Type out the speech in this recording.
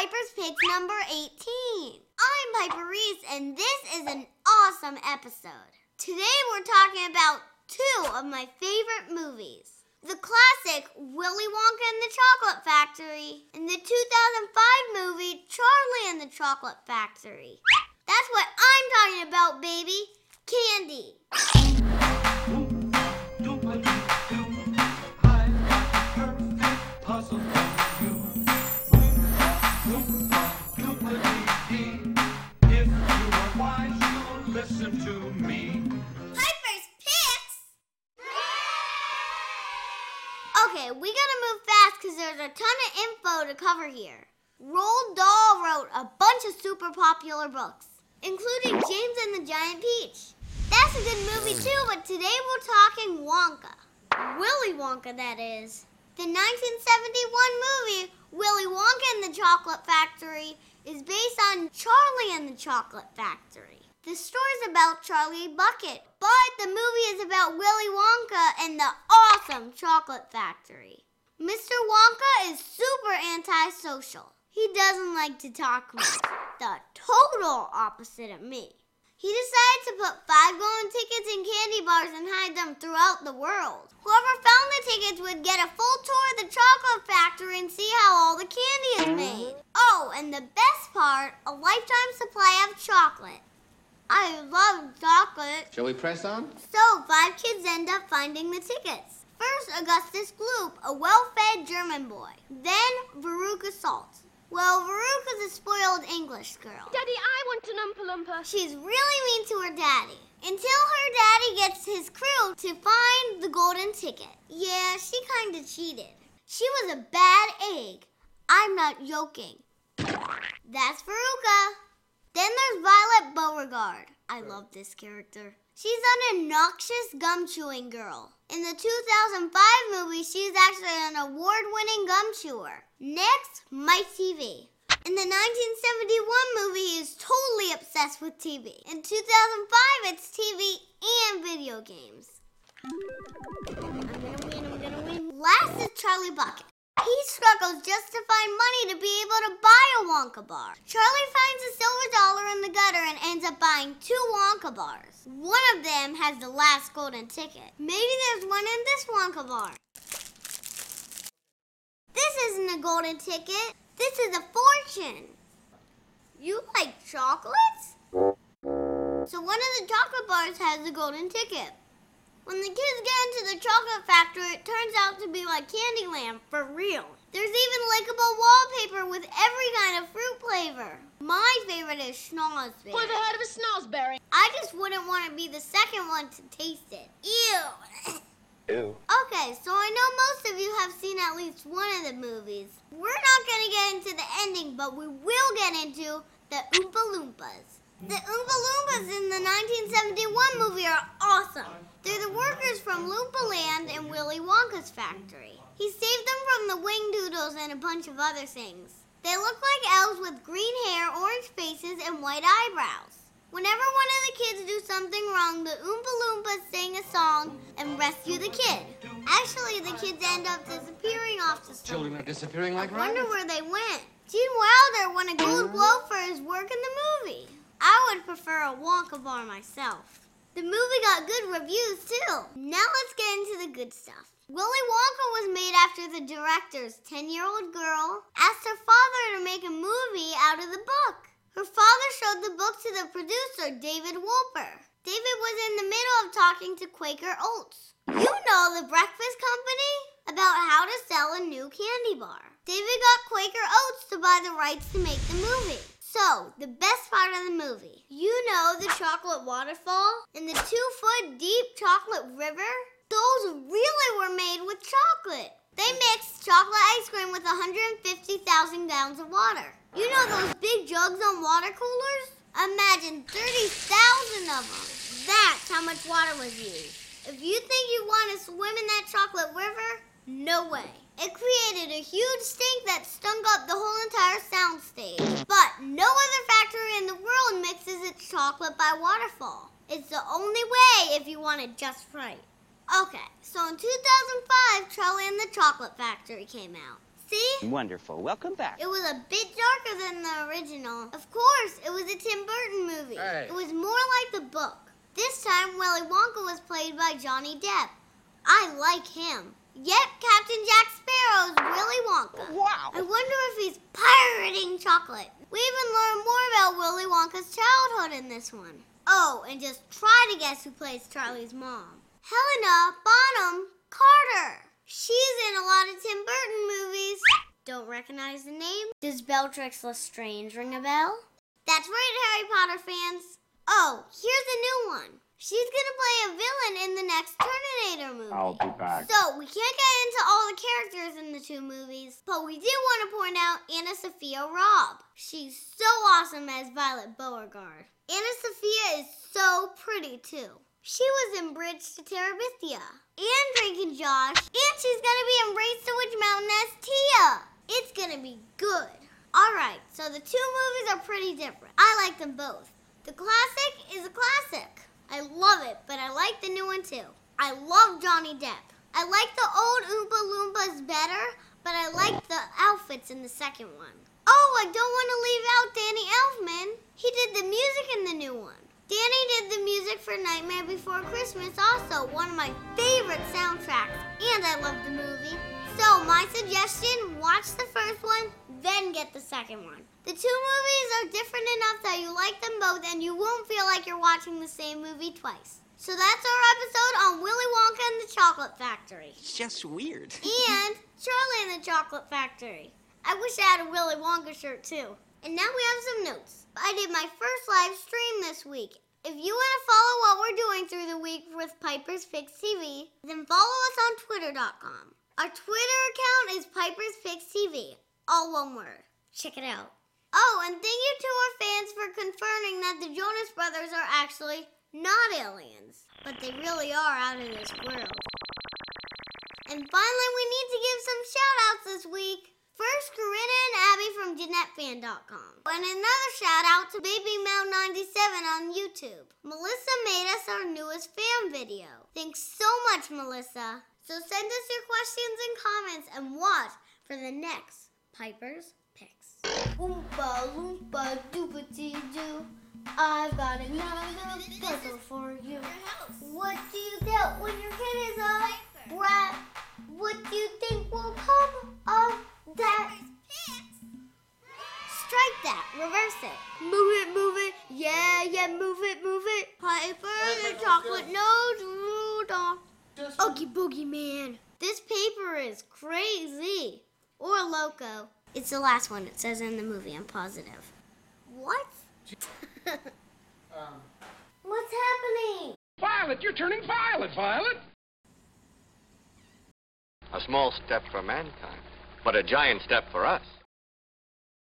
Piper's Picks number 18. I'm Piper Reese, and this is an awesome episode. Today we're talking about two of my favorite movies. The classic Willy Wonka and the Chocolate Factory and the 2005 movie Charlie and the Chocolate Factory. That's what I'm talking about, baby. Candy. There's a ton of info to cover here. Roald Dahl wrote a bunch of super popular books, including James and the Giant Peach. That's a good movie too, but today we're talking Wonka. Willy Wonka, that is. The 1971 movie Willy Wonka and the Chocolate Factory is based on Charlie and the Chocolate Factory. The story's about Charlie Bucket, but the movie is about Willy Wonka and the awesome chocolate factory. Mr. Wonka is super antisocial. He doesn't like to talk much, the total opposite of me. He decided to put five golden tickets in candy bars and hide them throughout the world. Whoever found the tickets would get a full tour of the chocolate factory and see how all the candy is made. Oh, and the best part a lifetime supply of chocolate. I love chocolate. Shall we press on? So, five kids end up finding the tickets. First, Augustus Gloop, a well fed German boy. Then, Veruca Salt. Well, Veruca's a spoiled English girl. Daddy, I want an Oompa Loompa. She's really mean to her daddy. Until her daddy gets his crew to find the golden ticket. Yeah, she kinda cheated. She was a bad egg. I'm not joking. That's Veruca. Then there's Violet Beauregarde. I love this character. She's an obnoxious gum chewing girl. In the 2005 movie, she's actually an award winning gum chewer. Next, Mike Teavee. In the 1971 movie, is totally obsessed with TV. In 2005, it's TV and video games. I'm gonna win, I'm gonna win. Last is Charlie Bucket. He struggles just to find money to be able to buy a Wonka bar. Charlie finds a silver dollar in the gutter and ends up buying two Wonka bars. One of them has the last golden ticket. Maybe there's one in this Wonka bar. This isn't a golden ticket. This is a fortune. You like chocolates? So one of the chocolate bars has a golden ticket. When the kids get into the chocolate factory, it turns out to be like Candyland for real. There's even lickable wallpaper with every kind of fruit flavor. My favorite is schnozberry. Never heard of a snozzberry. I just wouldn't want to be the second one to taste it. Ew. Ew. Okay, so I know most of you have seen at least one of the movies. We're not going to get into the ending, but we will get into the Oompa Loompas. The Oompa Loompas in the 1971 movie are awesome. They're the workers from Loompaland and Willy Wonka's factory. He saved them from the whangdoodles and a bunch of other things. They look like elves with green hair, orange faces, and white eyebrows. Whenever one of the kids do something wrong, the Oompa Loompas sing a song and rescue the kid. Actually, the kids end up disappearing off the song. Children are disappearing like I wonder where they went. Gene Wilder won a Gold Globe for his work in the movie. I would prefer a Wonka bar myself. The movie got good reviews too. Now let's get into the good stuff. Willy Wonka was made after the director's 10 year old girl asked her father to make a movie out of the book. Her father showed the book to the producer, David Wolper. David was in the middle of talking to Quaker Oats. You know the breakfast company? About how to sell a new candy bar. David got Quaker Oats to buy the rights to make the movie. So, the best part of the movie. You know the chocolate waterfall and the two foot deep chocolate river? Those really were made with chocolate. They mixed chocolate ice cream with 150,000 gallons of water. You know those big jugs on water coolers? Imagine 30,000 of them. That's how much water was used. If you think you want to swim in that chocolate river, no way. It created a huge stink that stunk up the whole entire soundstage. But no other factory in the world mixes its chocolate by waterfall. It's the only way if you want it just right. Okay, so in 2005, Charlie and the Chocolate Factory came out. See? Wonderful. Welcome back. It was a bit darker than the original. Of course, it was a Tim Burton movie. Hey. It was more like the book. This time, Willy Wonka was played by Johnny Depp. I like him. Yep, Captain Jack Sparrow's Willy Wonka. Wow. I wonder if he's pirating chocolate. We even learned more about Willy Wonka's childhood in this one. Oh, and just try to guess who plays Charlie's mom. Helena Bonham Carter. She's in a lot of Tim Burton movies. Don't recognize the name? Does Bellatrix Lestrange ring a bell? That's right, Harry Potter fans. Oh, here's a new one. She's gonna play a villain in the next Terminator movie. I'll be back. So we can't get into all the characters in the two movies, but we do want to point out AnnaSophia Robb. She's so awesome as Violet Beauregarde. Anna Sophia is so pretty too. She was in Bridge to Terabithia and Drake and Josh, and she's gonna be in Race to Witch Mountain as Tia. It's gonna be good. All right, so the two movies are pretty different. I like them both. The classic is a classic. I love it, but I like the new one too. I love Johnny Depp. I like the old Oompa Loompas better, but I like the outfits in the second one. Oh, I don't want to leave out Danny Elfman. He did the music in the new one. Danny did the music for Nightmare Before Christmas, also one of my favorite soundtracks, and I love the movie. So, my suggestion watch the first one, then get the second one. The two movies are different enough that you like them both and you won't feel like you're watching the same movie twice. So, that's our episode on Willy Wonka and the Chocolate Factory. It's just weird. And Charlie and the Chocolate Factory. I wish I had a Willy Wonka shirt too. And now we have some notes. I did my first live stream this week. If you want to follow what we're doing through the week with Piper's Picks TV, then follow us on Twitter.com. Our Twitter account is Piper's Picks TV, all one word. Check it out. Oh, and thank you to our fans for confirming that the Jonas Brothers are actually not aliens, but they really are out in this world. And finally, we need to give some shout outs this week. First, Corinna and Abby from JeanetteFan.com. And another shout out to BabyMel97 on YouTube. Melissa made us our newest fan video. Thanks so much, Melissa. So send us your questions and comments and watch for the next Piper's Picks. Oompa loompa doopity doo. I've got another puzzle for you. What do you get when your kid is a brat? What do you think will come of that? Strike that. Reverse it. Move it, move it. Yeah, yeah, move it, move it. Piper the chocolate nose Rudolph. Oogie boogie man. This paper is crazy. Or loco. It's the last one it says in the movie, I'm positive. What? Um. What's happening? Violet, you're turning violet, Violet. A small step for mankind, but a giant step for us.